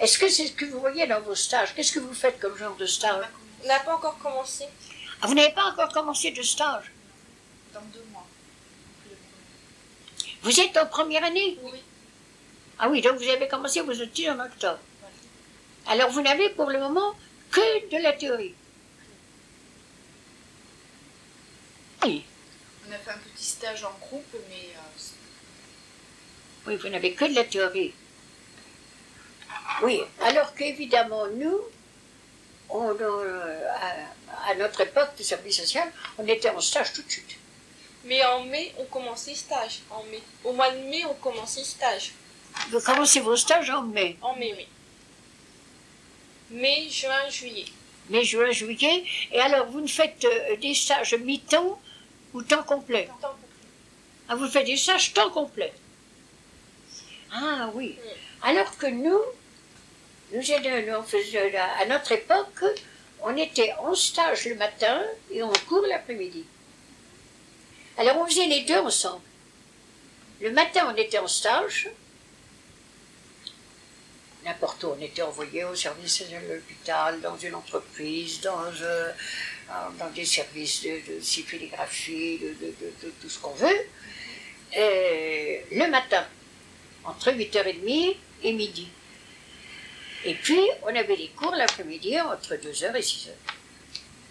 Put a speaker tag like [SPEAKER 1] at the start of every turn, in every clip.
[SPEAKER 1] Est-ce que c'est ce que vous voyez dans vos stages? Qu'est-ce que vous faites comme genre de stage?
[SPEAKER 2] On n'a pas encore commencé.
[SPEAKER 1] Ah, Vous n'avez pas encore commencé de stage?
[SPEAKER 3] Dans deux mois.
[SPEAKER 1] Vous êtes en première année?
[SPEAKER 2] Oui.
[SPEAKER 1] Ah oui, donc vous avez commencé vos études en octobre. Alors vous n'avez pour le moment que de la théorie. Oui,
[SPEAKER 3] On a fait un petit stage en groupe, mais euh,
[SPEAKER 1] oui vous n'avez que de la théorie. Oui, alors qu'évidemment, nous, on, euh, à, à notre époque du service social, on était en stage tout de suite.
[SPEAKER 2] Mais en mai, on commence les stages. En mai. Au mois de mai, on commence les stages.
[SPEAKER 1] Vous commencez vos stages en mai.
[SPEAKER 2] En mai, oui. Mai, juin, juillet.
[SPEAKER 1] mai, juin, juillet. Et alors, vous ne faites euh, des stages mi-temps ou temps complet?
[SPEAKER 2] Temps
[SPEAKER 1] Ah, vous faites des stages temps complet Ah oui. Alors que nous, nous, nous, faisait, à notre époque, on était en stage le matin et en cours l'après-midi. Alors on faisait les deux ensemble. Le matin, on était en stage. N'importe où, on était envoyé au service de l'hôpital, dans une entreprise, dans, euh, des services de, de de, tout ce qu'on veut. Le matin, entre 8h30 et midi. Et puis, on avait les cours l'après-midi entre 2h et 6h.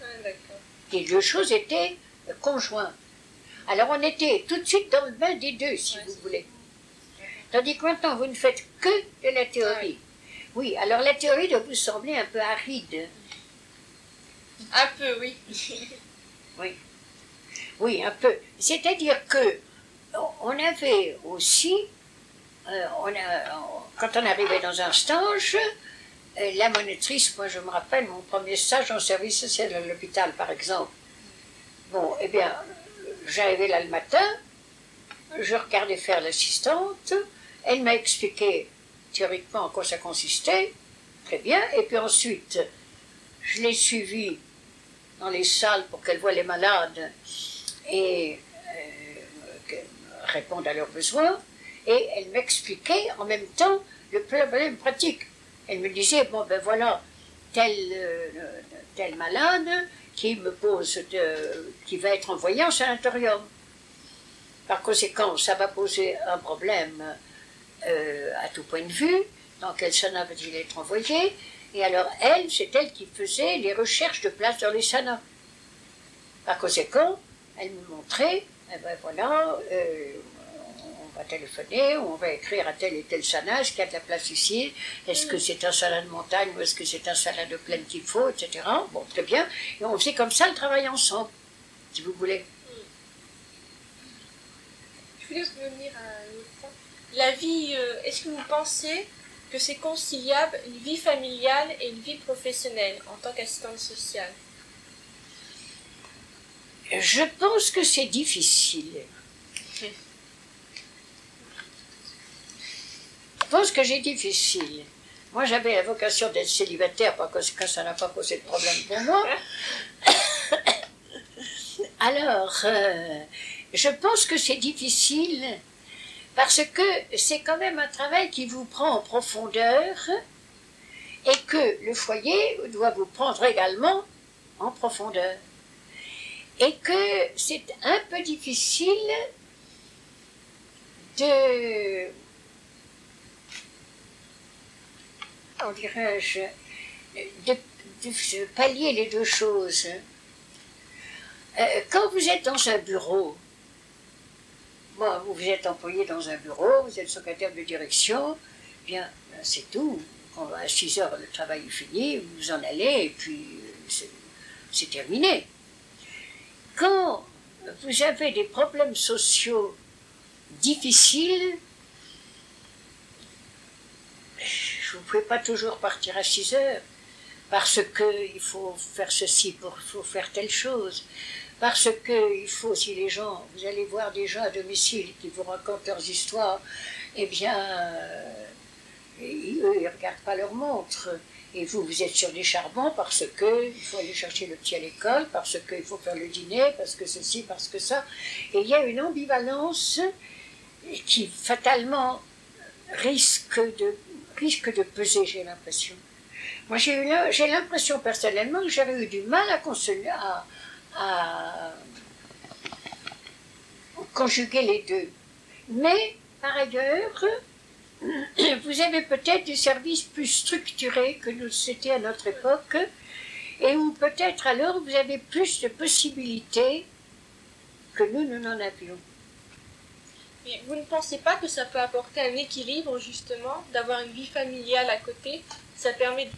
[SPEAKER 2] Ah, d'accord.
[SPEAKER 1] Les deux choses étaient conjointes. Alors, on était tout de suite dans le bain des deux, si
[SPEAKER 2] Ouais,
[SPEAKER 1] vous voulez. Tandis que maintenant, vous ne faites que de la théorie. Oui, alors la théorie doit vous sembler un peu aride.
[SPEAKER 2] Un peu, oui.
[SPEAKER 1] Oui, un peu. C'est-à-dire que on avait aussi, euh, on a, on- quand on arrivait dans un stage, euh, la monitrice, moi je me rappelle mon premier stage en service social à l'hôpital par exemple. Bon, eh bien, j'arrivais là le matin, je regardais faire l'assistante, elle m'a expliqué théoriquement en quoi ça consistait, très bien, et puis ensuite, je l'ai suivie dans les salles pour qu'elle voie les malades et euh, répondre à leurs besoins. Et elle m'expliquait en même temps le problème pratique. Elle me disait, bon ben voilà, tel, euh, tel malade qui me pose, qui va être envoyé en sanatorium. Par conséquent, ça va poser un problème euh, à tout point de vue. Dans quel sana va-t-il être envoyé Et alors, elle, c'est elle qui faisait les recherches de place dans les sanas. Par conséquent, elle me montrait, eh ben voilà, euh, va téléphoner, on va écrire à tel et tel sana, est-ce qu'il y a de la place ici Est-ce que c'est un salon de montagne ou est-ce que c'est un salon de plaine qu'il faut, etc. Bon, très bien. Et on faisait comme ça le travail ensemble, si vous voulez.
[SPEAKER 2] Je voulais revenir à un autre point. La vie, euh, est-ce que vous pensez que c'est conciliable une vie familiale et une vie professionnelle en tant qu'assistante sociale?
[SPEAKER 1] Je pense que c'est difficile. Je pense que j'ai difficile. Moi, j'avais la vocation d'être célibataire, par conséquent, ça n'a pas posé de problème pour moi. Alors, euh, je pense que c'est difficile parce que c'est quand même un travail qui vous prend en profondeur et que le foyer doit vous prendre également en profondeur et que c'est un peu difficile de, on dirais-je, de, pallier les deux choses. Euh, quand vous êtes dans un bureau, bon, vous êtes employé dans un bureau, vous êtes secrétaire de direction, bien, ben, c'est tout. Quand à 6 heures, le travail est fini, vous en allez et puis euh, c'est terminé quand vous avez des problèmes sociaux difficiles, vous ne pouvez pas toujours partir à 6 heures parce qu'il faut faire ceci, il faut faire telle chose, parce qu'il faut, si les gens, vous allez voir des gens à domicile qui vous racontent leurs histoires, eh bien, eux, ils ne regardent pas leur montre. Et vous, vous êtes sur des charbons parce que il faut aller chercher le petit à l'école, parce qu'il faut faire le dîner, parce que ceci, parce que ça. Et il y a une ambivalence qui fatalement risque de plus que de peser, j'ai l'impression. Moi, j'ai l'impression personnellement que j'avais eu du mal à, consoler- à conjuguer les deux. Mais, par ailleurs, vous avez peut-être des services plus structurés que nous c'était à notre époque, et où peut-être alors vous avez plus de possibilités que nous, nous n'en avions.
[SPEAKER 2] Mais vous ne pensez pas que ça peut apporter un équilibre justement, d'avoir une vie familiale à côté? Ça permet de